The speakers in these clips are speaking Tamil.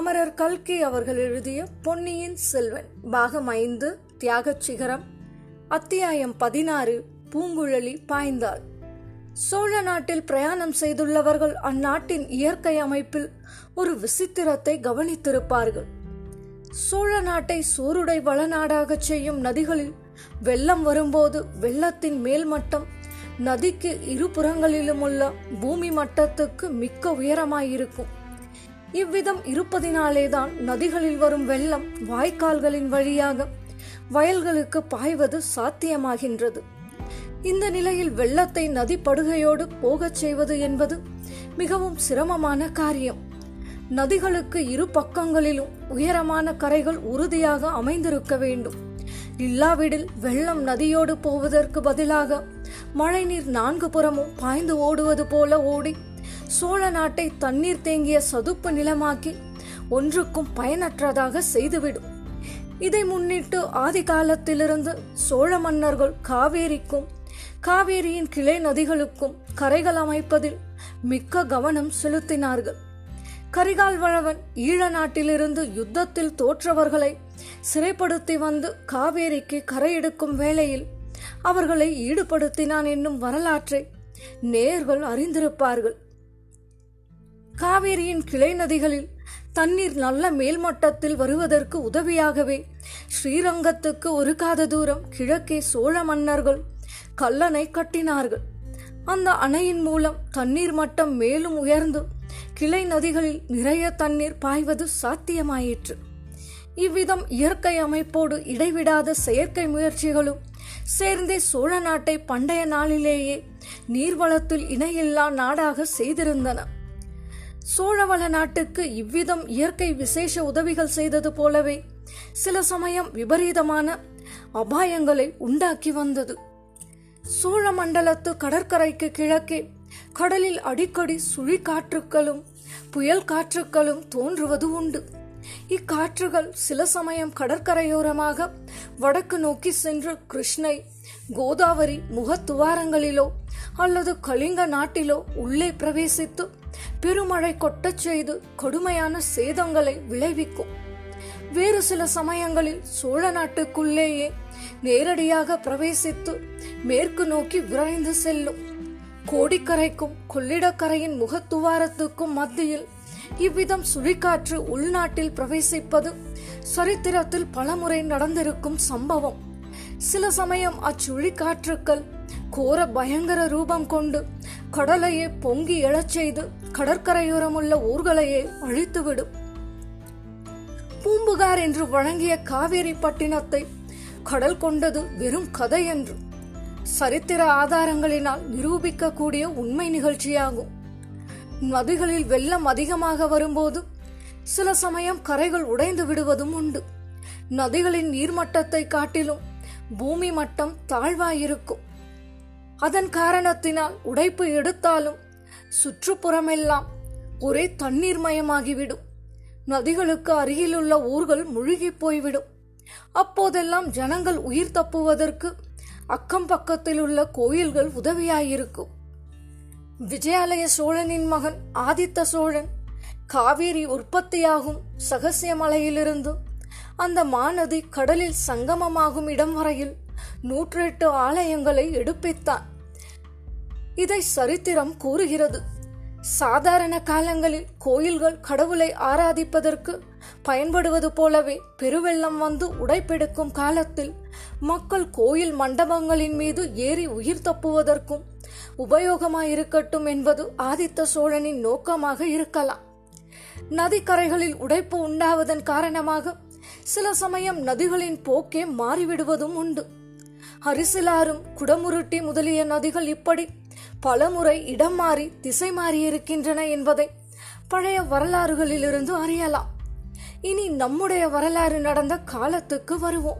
அமரர் கல்கி அவர்கள் எழுதிய பொன்னியின் செல்வன் பாகம் ஐந்து தியாகச் சிகரம் அத்தியாயம் பதினாறு பூங்குழலி பாய்ந்தாள். சோழ நாட்டில் பிரயாணம் செய்துள்ளவர்கள் அந்நாட்டின் இயற்கை அமைப்பில் ஒரு விசித்திரத்தை கவனித்திருப்பார்கள். சோழ நாட்டை சோறுடை வளநாடாகச் செய்யும் நதிகளில் வெள்ளம் வரும்போது வெள்ளத்தின் மேல்மட்டம் நதிக்கு இருபுறங்களிலும் உள்ள பூமி மட்டத்துக்கு மிக்க உயரமாயிருக்கும். இவ்விதம் இருப்பதினாலேதான் நதிகளில் வரும் வெள்ளம் வாய்க்கால்களின் வழியாக வயல்களுக்கு பாய்வது சாத்தியமாகின்றது. இந்த நிலையில் வெள்ளத்தை நதி படுகையோடு போகச் செய்வது என்பது மிகவும் சிரமமான காரியம். நதிகளுக்கு இரு பக்கங்களிலும் உயரமான கரைகள் உறுதியாக அமைந்திருக்க வேண்டும். இல்லாவிடில் வெள்ளம் நதியோடு போவதற்கு பதிலாக மழைநீர் நான்கு புறமும் பாய்ந்து ஓடுவது போல ஓடி சோழ நாட்டை தண்ணீர் தேங்கிய சதுப்பு நிலமாக்கி ஒன்றுக்கும் பயனற்றதாக செய்துவிடும். இதை முன்னிட்டு ஆதி காலத்திலிருந்து சோழ மன்னர்கள் காவேரிக்கும் காவேரியின் கிளை நதிகளுக்கும் கரைகள் அமைப்பதில் மிக்க கவனம் செலுத்தினார்கள். கரிகால் வளவன் ஈழ நாட்டிலிருந்து யுத்தத்தில் தோற்றவர்களை சிறைப்படுத்தி வந்து காவேரிக்கு கரையெடுக்கும் வேளையில் அவர்களை ஈடுபடுத்தினான் என்னும் வரலாற்றை நேர்கள் அறிந்திருப்பார்கள். காவேரியின் கிளை நதிகளில் தண்ணீர் நல்ல மேல்மட்டத்தில் வருவதற்கு உதவியாகவே ஸ்ரீரங்கத்துக்கு ஒரு காத தூரம் கிழக்கே சோழ மன்னர்கள் கல்லணை கட்டினார்கள். அந்த அணையின் மூலம் தண்ணீர் மட்டம் மேலும் உயர்ந்து கிளை நதிகளில் நிறைய தண்ணீர் பாய்வது சாத்தியமாயிற்று. இவ்விதம் இயற்கை அமைப்போடு இடைவிடாத செயற்கை முயற்சிகளும் சேர்ந்தே சோழ நாட்டை பண்டைய நாளிலேயே நீர்வளத்தில் இணையில்லா நாடாக செய்திருந்தன. சோழவள நாட்டுக்கு இவ்விதம் இயற்கை விசேஷ உதவிகள் செய்தது போலவே சில சமயம் விபரீதமான அபாயங்களை உண்டாக்கி வந்தது. சோழ மண்டலத்து கடற்கரைக்கு கிழக்கே கடலில் அடிக்கடி சுழிக்காற்றுக்களும் புயல் காற்றுக்களும் தோன்றுவது உண்டு. இக்காற்றுகள் சில சமயம் கடற்கரையோரமாக வடக்கு நோக்கி சென்று கிருஷ்ணை கோதாவரி முகத்துவாரங்களிலோ அல்லது கலிங்க நாட்டிலோ உள்ளே பிரவேசித்து பெருமழை கொட்டச் செய்து கொடுமையான சேதங்களை விளைவிக்கும். வேறு சில சமயங்களில் சோழ நாட்டுக்குள்ளேயே நேரடியாக பிரவேசித்து மேற்கு நோக்கி விரைந்து செல்லும். கோடிக்கரைக்கும் கொள்ளிடக்கரையின் முகத்துவாரத்துக்கும் மத்தியில் இவ்விதம் சுழிக்காற்று உள்நாட்டில் பிரவேசிப்பது சரித்திரத்தில் பலமுறை நடந்திருக்கும் சம்பவம். சில சமயம் அச்சுழிக்காற்றுக்கள் கோர பயங்கர ரூபம் கொண்டு கடலையே பொங்கி எழச் செய்து கடற்கரையோரமுள்ள ஊர்களையே அழித்துவிடும். பூம்புகார் என்று வழங்கிய காவேரி பட்டினத்தை கடல் கொண்டது வெறும் கதை என்று சரித்திர ஆதாரங்களினால் நிரூபிக்கக்கூடிய உண்மை நிகழ்ச்சியாகும். நதிகளில் வெள்ளம் அதிகமாக வரும்போது சில சமயம் கரைகள் உடைந்து விடுவதும் உண்டு. நதிகளின் நீர்மட்டத்தை காட்டிலும் பூமி மட்டம் தாழ்வாயிருக்கும். அதன் காரணத்தினால் உடைப்பு எடுத்தாலும் சுற்றுப்புறமெல்லாம் ஒரே தண்ணீர் மயமாகிவிடும் நதிகளுக்கு அருகிலுள்ள ஊர்கள் முழுகி போய்விடும். அப்போதெல்லாம் ஜனங்கள் உயிர் தப்புவதற்கு அக்கம் பக்கத்தில் உள்ள கோயில்கள் உதவியாயிருக்கும். விஜயாலய சோழனின் மகன் ஆதித்த சோழன் காவேரி உற்பத்தியாகும் சகசியமலையிலிருந்தும் அந்த மாநதி கடலில் சங்கமமாகும் இடம் வரையில் நூற்றெட்டு ஆலயங்களை எடுப்பித்தான். இதை சரித்திரம் கூறுகிறது. சாதாரண காலங்களில் கோயில்கள் கடவுளை ஆராதிப்பதற்கு பயன்படுவது போலவே பெருவெள்ளம் வந்து உடைப்பெடுக்கும் காலத்தில் மக்கள் கோயில் மண்டபங்களின் மீது ஏறி உயிர் தப்புவதற்கும் உபயோகமாயிருக்கட்டும் என்பது ஆதித்த சோழனின் நோக்கமாக இருக்கலாம். நதிக்கரைகளில் உடைப்பு உண்டாவதன் காரணமாக சில சமயம் நதிகளின் போக்கே மாறிவிடுவதும் உண்டு. அரிசிலாறும் குடமுருட்டி முதலிய நதிகள் இப்படி பலமுறை இடம் மாறி திசை மாறியிருக்கின்றன என்பதை பழைய வரலாறுகளிலிருந்து அறியலாம். இனி நம்முடைய வரலாறு நடந்த காலத்துக்கு வருவோம்.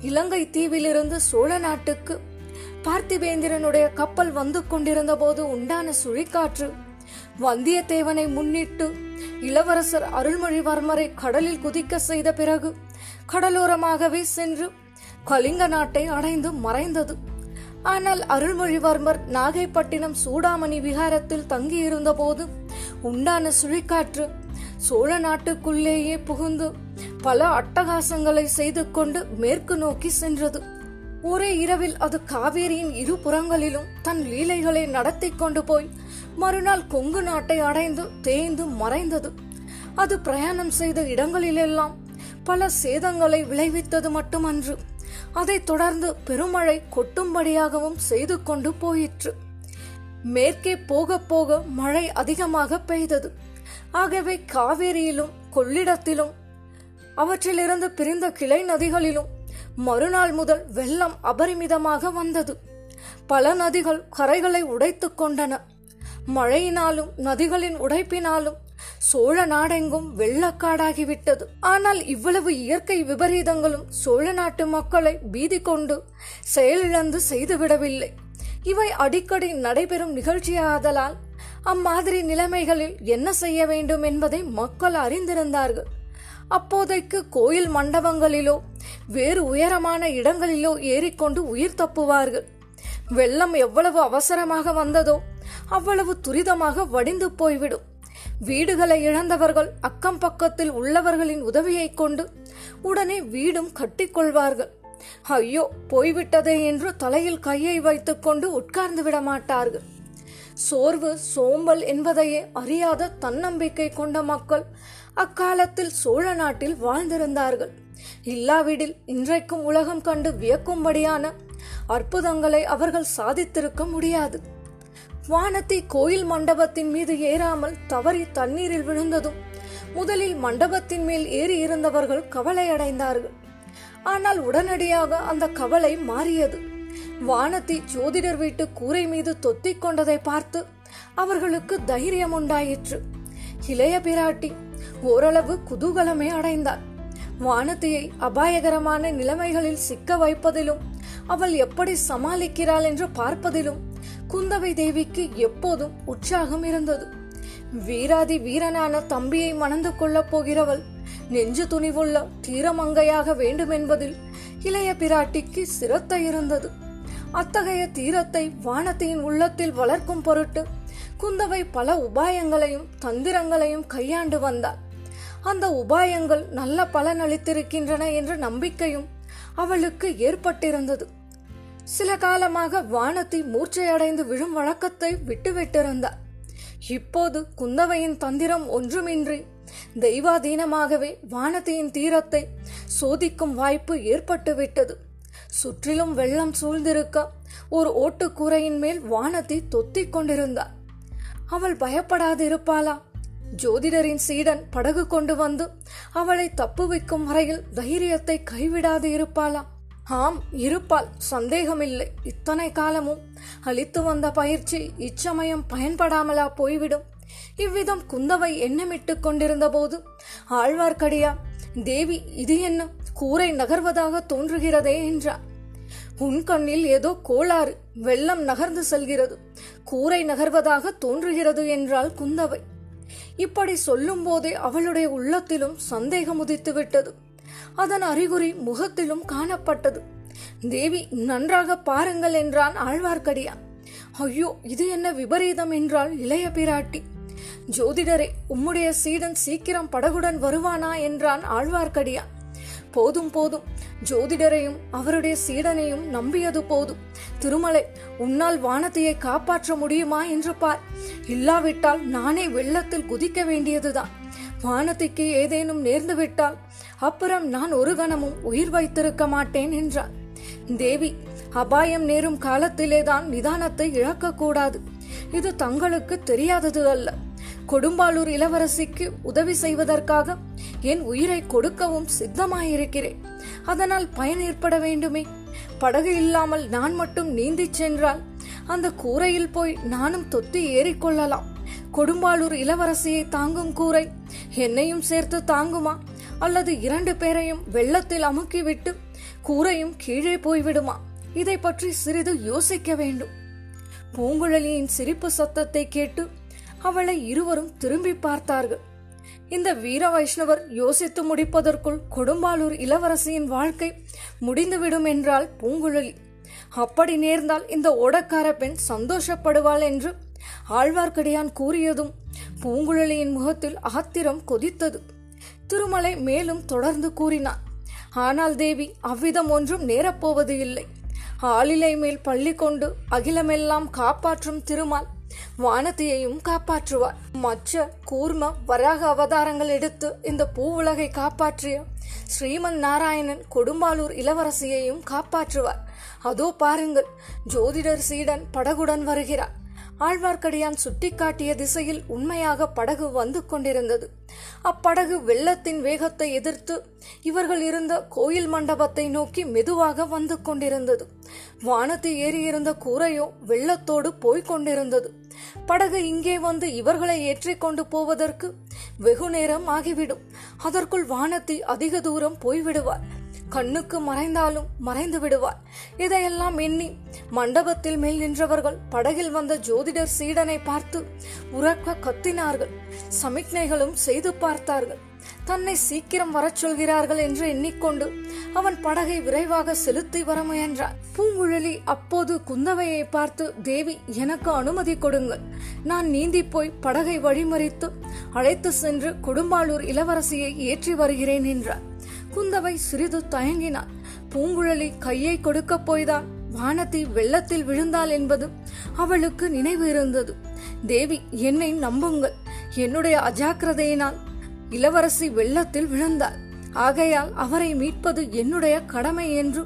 இலங்கை தீவிலிருந்து சோழ நாட்டுக்கு பார்த்திபேந்திரனுடைய கப்பல் வந்து கொண்டிருந்த போது உண்டான சுழிக்காற்று வந்தியத்தேவனை முன்னிட்டு இளவரசர் அருள்மொழிவர்மரை கடலில் குதிக்க செய்த பிறகு கடலோரமாகவே சென்று கலிங்க நாட்டை அடைந்து மறைந்தது. ஆனால் அருள்மொழிவர்மர் நாகைப்பட்டினம் சூடாமணி விகாரத்தில் தங்கியிருந்த போது உண்டான சுழிக்காற்று சோழ நாட்டுக்குள்ளேயே புகுந்து பல அட்டகாசங்களை செய்து கொண்டு மேற்கு நோக்கி சென்றது. ஒரே இரவில் அது காவேரியின் இரு புறங்களிலும் தன் லீலைகளை நடத்தி கொண்டு போய் மறுநாள் கொங்கு நாட்டை அடைந்து தேய்ந்து மறைந்தது. அது பிரயாணம் செய்த இடங்களிலெல்லாம் பல சேதங்களை விளைவித்தது மட்டுமன்று. அதைத் தொடர்ந்து பெருமழை கொட்டும்படியாகவும் செய்து கொண்டு போயிற்று. மேற்கே போக போக மழை அதிகமாக பெய்தது. ஆகவே காவேரியிலும் கொள்ளிடத்திலும் அவற்றிலிருந்து பிரிந்த கிளை நதிகளிலும் மறுநாள் முதல் வெள்ளம் அபரிமிதமாக வந்தது. பல நதிகள் கரைகளை உடைத்துக் கொண்டன. மழையினாலும் நதிகளின் உடைப்பினாலும் சோழ நாடெங்கும் வெள்ளக்காடாகிவிட்டது. ஆனால் இவ்வளவு இயற்கை விபரீதங்களும் சோழ நாட்டு மக்களை பீதி கொண்டு செயலிழந்து செய்துவிடவில்லை. இவை அடிக்கடி நடைபெறும் நிகழ்ச்சியாதலால் அம்மாதிரி நிலைமைகளில் என்ன செய்ய வேண்டும் என்பதை மக்கள் அறிந்திருந்தார்கள். அப்போதைக்கு கோயில் மண்டபங்களிலோ வேறு உயரமான இடங்களிலோ ஏறிக்கொண்டு உயிர் தப்புவார்கள். வெள்ளம் எவ்வளவு அவசரமாக வந்ததோ அவ்வளவு துரிதமாக வடிந்து போய்விடும். வீடுகளை இழந்தவர்கள் அக்கம் பக்கத்தில் உள்ளவர்களின் உதவியைக் கொண்டு உடனே வீடும் கட்டிக்கொள்வார்கள் ஐயோ போய்விட்டதே என்று தலையில் கையை வைத்துக்கொண்டு உட்கார்ந்து விட மாட்டார்கள். சோர்வு சோம்பல் என்பதையே அறியாத தன்னம்பிக்கை கொண்ட மக்கள் அக்காலத்தில் சோழ நாட்டில் வாழ்ந்திருந்தார்கள். இல்லாவிடில் இன்றைக்கும் உலகம் கண்டு வியக்கும்படியான அற்புதங்களை அவர்கள் சாதித்திருக்க முடியாது. வானத்தி கோயில் மண்டபத்தின் மீது ஏறாமல் தவறி தண்ணீரில் விழுந்ததும் முதலில் மண்டபத்தின் மேல் ஏறி இருந்தவர்கள் கவலை அடைந்தார்கள் ஆனால் உடனடியாக அந்த கவலை மாறியது. வானத்தி ஜோதிடர் வீட்டு கூரை மீது தொத்திக் கொண்டதை பார்த்து அவர்களுக்கு தைரியம் உண்டாயிற்று. இளைய பிராட்டி ஓரளவு குதூகலமே அடைந்தார் வானத்தியை அபாயகரமான நிலைமைகளில் சிக்க வைப்பதிலும் அவள் எப்படி சமாளிக்கிறாள் என்று பார்ப்பதிலும் குந்தவை தேவிக்கு எப்போதும் உற்சாகம் இருந்தது. வீராதி வீரனான தம்பியை மணந்து கொள்ளப் போகிறவள் நெஞ்சு துணிவுள்ள தீரமங்கையாக வேண்டுமென்பதில் இளைய பிராட்டிக்கு சிரத்தை இருந்தது. அத்தகைய தீரத்தை வானத்தியின் உள்ளத்தில் வளர்க்கும் பொருட்டு குந்தவை பல உபாயங்களையும் தந்திரங்களையும் கையாண்டு வந்தாள். அந்த உபாயங்கள் நல்ல பலனளித்திருக்கின்றன என்ற நம்பிக்கையும் அவளுக்கு ஏற்பட்டிருந்தது. சில காலமாக வானத்தை மூர்ச்சையடைந்து விழும் வழக்கத்தை விட்டுவிட்டிருந்தார் இப்போது குந்தவையின் தந்திரம் ஒன்றுமின்றி தெய்வாதீனமாகவே வானத்தியின் தீரத்தை சோதிக்கும் வாய்ப்பு ஏற்பட்டுவிட்டது. சுற்றிலும் வெள்ளம் சூழ்ந்திருக்க ஒரு ஓட்டுக்கூரையின் மேல் வானதி தொத்திக் கொண்டிருந்தார் அவள் பயப்படாது இருப்பாளா ஜோதிடரின் சீடன் படகு கொண்டு வந்து அவளை தப்புவிக்கும் வரையில் தைரியத்தை கைவிடாது இருப்பாளா ஆம் இருப்பால் சந்தேகமில்லை. இத்தனை காலமும் அளித்து வந்த பயிற்சி இச்சமயம் பயன்படாமலா போய்விடும். இவ்விதம் குந்தவை எண்ணமிட்டு கொண்டிருந்த போது ஆழ்வார்க்கடியா தேவி இது என்ன? கூரை நகர்வதாக தோன்றுகிறதே என்றார் உன் கண்ணில் ஏதோ கோளாறு வெள்ளம் நகர்ந்து செல்கிறது. கூரை நகர்வதாக தோன்றுகிறது என்றாள் குந்தவை. இப்படி சொல்லும் போதே அவளுடைய உள்ளத்திலும் சந்தேகம் உதித்து விட்டது அதன் அறிகுறி முகத்திலும் காணப்பட்டது. தேவி நன்றாக பாருங்கள் என்றான் ஆழ்வார்க்கடியான் ஐயோ இது என்ன விபரீதம் என்றால் இளைய பிராட்டி. ஜோதிடரே உம்முடைய சீடன் சீக்கிரம் படகுடன் வருவானா என்றான் ஆழ்வார்க்கடியான் போதும் போதும். ஜோதிடரையும் அவருடைய சீடனையும் நம்பியது போதும். திருமலை உன்னால் வானத்தையை காப்பாற்ற முடியுமா என்று பார். இல்லாவிட்டால் நானே வெள்ளத்தில் குதிக்க வேண்டியதுதான். வானத்திற்கு ஏதேனும் நேர்ந்துவிட்டால் அப்புறம் நான் ஒரு கணமும் உயிர் வைத்திருக்க மாட்டேன் என்றார் தேவி அபாயம் நேரும் காலத்திலேதான் நிதானத்தை இழக்கக்கூடாது. இது தங்களுக்கு தெரியாதது அல்ல. கொடும்பாளூர் இளவரசிக்கு உதவி செய்வதற்காக என் உயிரை கொடுக்கவும் சித்தமாயிருக்கிறேன். அதனால் பயன் ஏற்பட வேண்டுமே. படகு இல்லாமல் நான் மட்டும் நீந்திச் சென்றால் அந்த கூரையில் போய் நானும் தொத்தி ஏறிக்கொள்ளலாம். கொடும்பாளூர் இளவரசியை தாங்கும் கூரை என்னையும் சேர்த்து தாங்குமா? அல்லது இரண்டு பேரையும் வெள்ளத்தில் அமுக்கிவிட்டு கூரையும் கீழே போய்விடுமா? இதை பற்றி சிறிது யோசிக்க வேண்டும். பூங்குழலியின் சிரிப்பு சத்தத்தை கேட்டு அவளை இருவரும் திரும்பி பார்த்தார்கள். இந்த வீர வைஷ்ணவர் யோசித்து முடிப்பதற்குள் கொடும்பாலூர் இளவரசியின் வாழ்க்கை முடிந்துவிடும் என்றால் பூங்குழலி. அப்படி நேர்ந்தால் இந்த ஓடக்கார பெண் சந்தோஷப்படுவாள் என்று ஆழ்வார்க்கடியான் கூறியதும் பூங்குழலியின் முகத்தில் ஆத்திரம் கொதித்தது. திருமலை மேலும் தொடர்ந்து கூறினார் ஆனால் தேவி அவ்விதம் ஒன்றும் நேரப்போவது இல்லை. ஆளிலை மேல் பள்ளி கொண்டு அகிலமெல்லாம் காப்பாற்றும் திருமால் வானதியையும் காப்பாற்றுவார். மற்ற கூர்ம வராக அவதாரங்கள் எடுத்து இந்த பூவுலகை காப்பாற்றிய ஸ்ரீமன் நாராயணன் கொடும்பாலூர் இளவரசியையும் காப்பாற்றுவார். அதோ பாருங்கள் ஜோதிடர் சீடன் படகுடன் வருகிறார். ஆழ்வார்க்கடியான் சுட்டிக்காட்டிய திசையில் உண்மையாக படகு வந்து கொண்டிருந்தது. அப்படகு வெள்ளத்தின் வேகத்தை எதிர்த்து இவர்கள் இருந்த கோயில் மண்டபத்தை நோக்கி மெதுவாக வந்து கொண்டிருந்தது. வானத்து ஏறியிருந்த கூரையோ வெள்ளத்தோடு போய்க் கொண்டிருந்தது. படகு இங்கே வந்து இவர்களை ஏற்றி கொண்டு போவதற்கு வெகு நேரம் ஆகிவிடும். அதற்குள் வானத்தி அதிக தூரம் போய்விடுவார். கண்ணுக்கு மறைந்தாலும் மறைந்து விடுவார். இதையெல்லாம் எண்ணி மண்டபத்தில் மேல் நின்றவர்கள் படகில் வந்த ஜோதிடர் சீடனை பார்த்து உறக்க கத்தினார்கள். சமிக்ஞைகளும் செய்து பார்த்தார்கள். தன்னை சீக்கிரம் வரச் சொல்கிறார்கள் என்று எண்ணிக்கொண்டு அவன் படகை விரைவாக செலுத்தி வர முயன்றான். பூங்குழலி அப்போது குந்தவையை பார்த்து தேவி எனக்கு அனுமதி கொடுங்கள். நான் நீந்தி போய் படகை வழிமறித்து அழைத்து சென்று கொடும்பாளூர் இளவரசியை ஏற்றி வருகிறேன் என்றார் குந்தவை சிறிது தயங்கினாள். பூங்குழலி கையை கொடுக்கப் போய்தான். வானத்தை வெள்ளத்தில் விழுந்தாள் என்பது அவளுக்கு நினைவு இருந்தது. தேவி என்னை நம்புங்கள். என்னுடைய அஜாக்கிரதையினால் இளவரசி வெள்ளத்தில் விழுந்தாள். ஆகையால் அவரை மீட்பது என்னுடைய கடமை என்று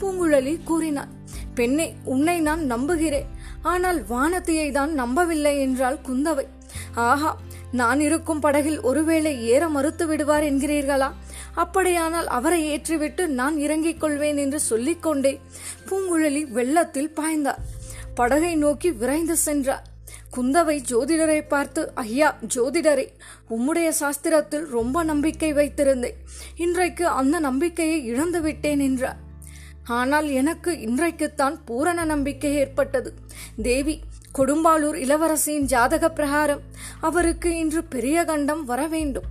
பூங்குழலி கூறினாள். பெண்ணே உன்னை நான் நம்புகிறேன். ஆனால் வானத்தியை தான் நம்பவில்லை என்றால் குந்தவை. ஆஹா நான் இருக்கும் படகில் ஒருவேளை ஏற மறுத்து விடுவார் என்கிறீர்களா? அப்படியானால் அவரை ஏற்றிவிட்டு நான் இறங்கிக் கொள்வேன் என்று சொல்லிக்கொண்டே பூங்குழலி வெள்ளத்தில் பாய்ந்தார் படகை நோக்கி விரைந்து சென்றார் குந்தவை ஜோதிடரை பார்த்து ஐயா ஜோதிடரே உம்முடைய சாஸ்திரத்தில் ரொம்ப நம்பிக்கை வைத்திருந்தேன். இன்றைக்கு அந்த நம்பிக்கையை இழந்து விட்டேன் என்றார் ஆனால் எனக்கு இன்றைக்குத்தான் பூரண நம்பிக்கை ஏற்பட்டது. தேவி கொடும்பாளூர் இளவரசியின் ஜாதக பிரகாரம் அவருக்கு இன்று பெரிய கண்டம் வர வேண்டும்.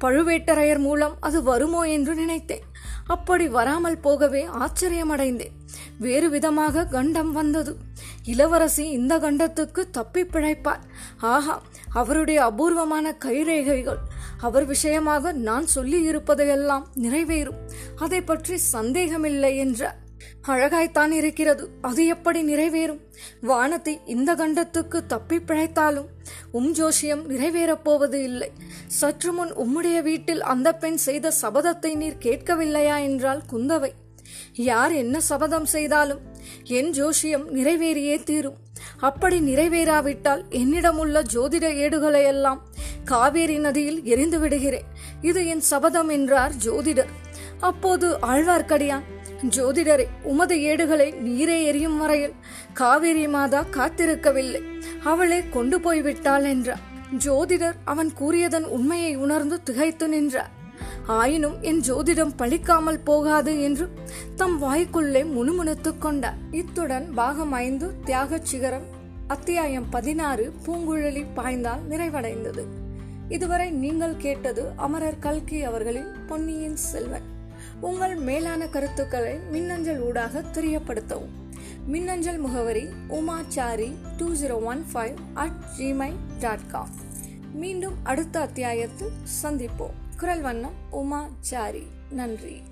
பழுவேட்டரையர் மூலம் அது வருமோ என்று நினைத்தேன். அப்படி வராமல் போகவே ஆச்சரியமடைந்தேன். வேறு விதமாக கண்டம் வந்தது. இளவரசி இந்த கண்டத்துக்கு தப்பி பிழைப்பார். ஆஹா அவருடைய அபூர்வமான கைரேகைகள். அவர் விஷயமாக நான் சொல்லி இருப்பதையெல்லாம் நிறைவேறும். அதை பற்றி சந்தேகமில்லை என்றார். அழகாய்த்தான் இருக்கிறது அது எப்படி நிறைவேறும்? வானத்தை இந்த கண்டத்துக்கு தப்பி பிழைத்தாலும் உம் ஜோஷியம் நிறைவேறப் போவது இல்லை. சற்று முன் உம்முடைய வீட்டில் அந்த பெண் செய்த சபதத்தை நீர் கேட்கவில்லையா என்றால் குந்தவை. யார் என்ன சபதம் செய்தாலும் என் ஜோஷியம் நிறைவேறியே தீரும். அப்படி நிறைவேறாவிட்டால் என்னிடமுள்ள ஜோதிட ஏடுகளையெல்லாம் காவேரி நதியில் எரிந்து விடுகிறேன் இது என் சபதம் என்றார் ஜோதிடர். அப்போது ஆழ்வார்க்கடியான் ஜோதிடரே உமது ஏடுகளை நீரே எரியும் வரையில் காவேரி மாதா காத்திருக்கவில்லை. அவளே கொண்டு போய்விட்டாள் என்றார். ஜோதிடர் அவன் கூறியதன் உண்மையை உணர்ந்து திகைத்து நின்றார். ஆயினும் என் ஜோதிடம் பழிக்காமல் போகாது என்று தம் வாய்க்குள்ளே முணுமுணுத்துக் கொண்டார். இத்துடன் பாகம் ஐந்து தியாகச் சிகரம் அத்தியாயம் பதினாறு பூங்குழலி பாய்ந்தால் நிறைவடைந்தது. இதுவரை நீங்கள் கேட்டது அமரர் கல்கி அவர்களின் பொன்னியின் செல்வன். உங்கள் மேலான கருத்துக்களை மின்னஞ்சல் ஊடாக தெரியப்படுத்தவும். மின்னஞ்சல் முகவரி Umachari two zero one five at Gmail dot com மீண்டும் அடுத்த அத்தியாயத்தில் சந்திப்போம். குரல் வண்ணம் உமாச்சாரி. நன்றி.